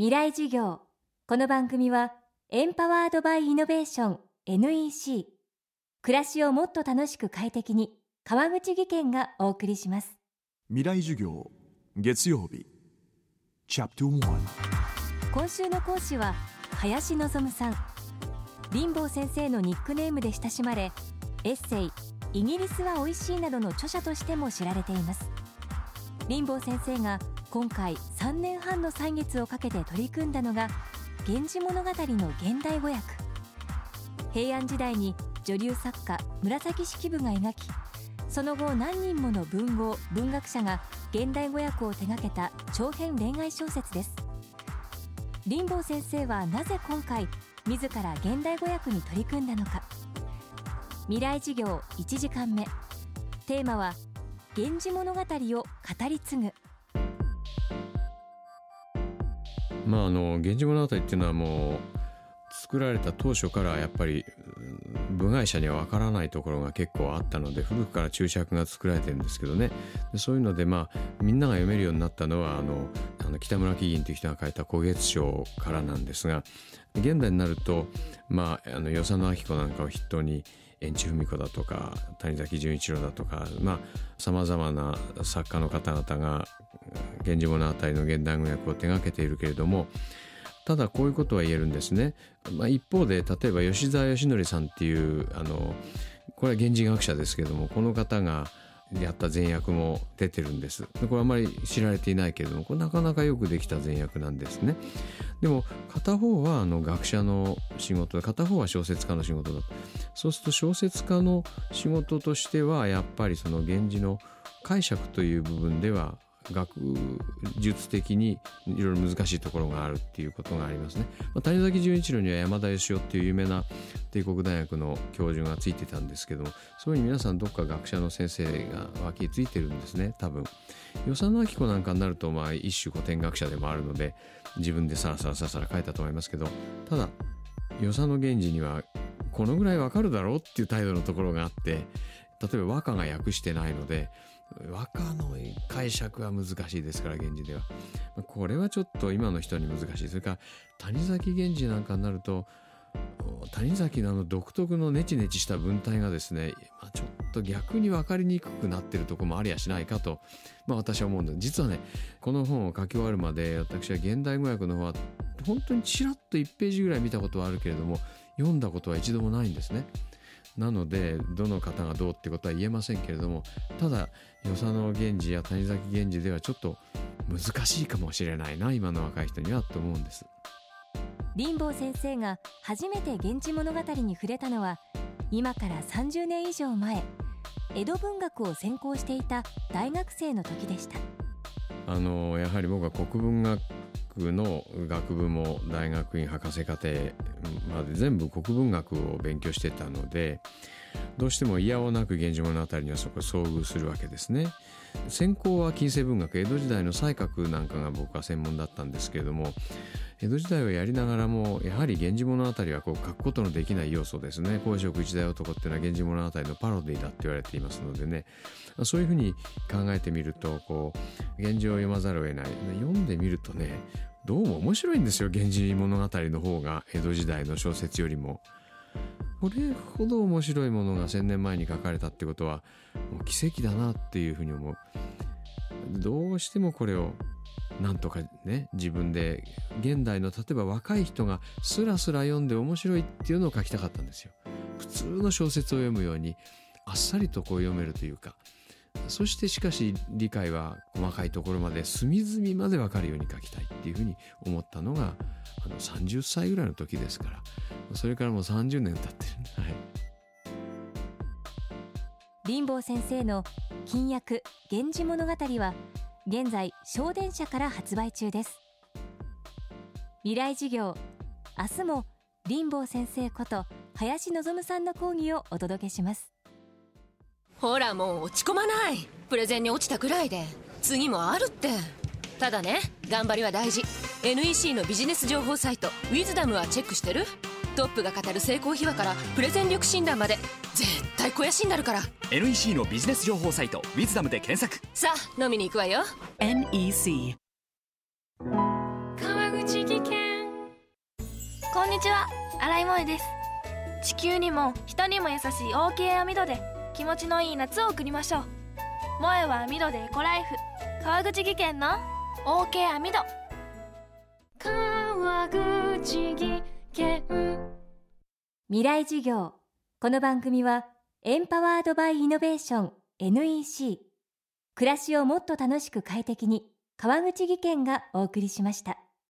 未来授業。この番組はエンパワードバイイノベーション NEC 暮らしをもっと楽しく快適に川口義賢がお送りします。未来授業月曜日。今週の講師は林望さん。林坊先生のニックネームで親しまれエッセイ「イギリスは美味しい」などの著者としても知られています。林坊先生が今回3年半の歳月をかけて取り組んだのが「源氏物語」の現代語訳。平安時代に女流作家紫式部が描きその後何人もの文豪文学者が現代語訳を手掛けた長編恋愛小説です。林坊先生はなぜ今回自ら現代語訳に取り組んだのか。未来授業1時間目。テーマは「源氏物語を語り継ぐ」まああの「源氏物語」っていうのはもう作られた当初からやっぱり部外者にはわからないところが結構あったので古くから注釈が作られてるんですけどね。そういうのでまあみんなが読めるようになったのはあのあの北村紀銀という人が書いた「古月書」からなんですが現代になるとまああの与謝野明子なんかを筆頭に円地文子だとか谷崎潤一郎だとかまあさまざまな作家の方々が「源氏物語」の現代語訳を手がけているけれどもただこういうことは言えるんですね。まあ、一方で例えば吉沢義則さんっていうあのこれは源氏学者ですけどもこの方がやった前訳も出てるんです。これあまり知られていないけれどもこれなかなかよくできた前訳なんですね。でも片方はあの学者の仕事で片方は小説家の仕事だとそうすると小説家の仕事としてはやっぱりその源氏の解釈という部分では学術的にいろいろ難しいところがあるっていうことがありますね。まあ、谷崎潤一郎には山田義雄っていう有名な帝国大学の教授がついてたんですけどもそういうふうに皆さんどっか学者の先生が脇ついてるんですね多分。与謝野明子なんかになるとまあ一種古典学者でもあるので自分でさらさらさらさら書いたと思いますけどただ与謝野源氏にはこのぐらいわかるだろうっていう態度のところがあって例えば和歌が訳してないので和歌の解釈は難しいですから源氏ではこれはちょっと今の人に難しいそれから谷崎源氏なんかになると谷崎のあの独特のネチネチした文体がですね、まあ、ちょっと逆に分かりにくくなってるとこもありやしないかと、まあ、私は思うんです実はねこの本を書き終わるまで私は現代語訳の方は本当にちらっと1ページぐらい見たことはあるけれども読んだことは一度もないんですね。なのでどの方がどうってことは言えませんけれどもただ与謝野源氏や谷崎源氏ではちょっと難しいかもしれないな今の若い人にはと思うんです林坊先生が初めて源氏物語に触れたのは今から30年以上前江戸文学を専攻していた大学生の時でしたあのやはり僕は国文学の学部も大学院博士課程まで全部国文学を勉強してたのでどうしても嫌をなく「源氏物語」にはそこ遭遇するわけですね。専攻は近世文学江戸時代の才覚なんかが僕は専門だったんですけれども江戸時代をやりながらもやはり「源氏物語」はこう書くことのできない要素ですね公職一代男っていうのは「源氏物語」のパロディだって言われていますのでねそういうふうに考えてみるとこう源氏を読まざるを得ない読んでみるとねどうも面白いんですよ「源氏物語」の方が江戸時代の小説よりも。これほど面白いものが1000年前に書かれたってことはもう奇跡だなっていうふうに思う。どうしてもこれをなんとかね自分で現代の例えば若い人がスラスラ読んで面白いっていうのを書きたかったんですよ。普通の小説を読むようにあっさりとこう読めるというかそしてしかし理解は細かいところまで隅々まで分かるように書きたいっていうふうに思ったのがあの30歳ぐらいの時ですからそれからもう30年経ってる、はい、林坊先生の「金訳源氏物語」は現在小電車から発売中です。未来授業明日も林坊先生こと林望さんの講義をお届けします。ほらもう落ち込まない。プレゼンに落ちたくらいで。次もあるって。ただね頑張りは大事。NEC のビジネス情報サイト「ウィズダムはチェックしてる？トップが語る成功秘話からプレゼン力診断まで絶対肥やしになるから。NEC のビジネス情報サイト「ウィズダムで検索。さあ飲みに行くわよ。NEC 川口技んにちは。新井萌です。地球にも人にも優しい OK 網戸で気持ちのいい夏を送りましょう。萌えは網戸でエコライフ。川口技研の OK 網戸川口技研未来授業。この番組はエンパワードバイイノベーション NEC 暮らしをもっと楽しく快適に川口技研がお送りしました。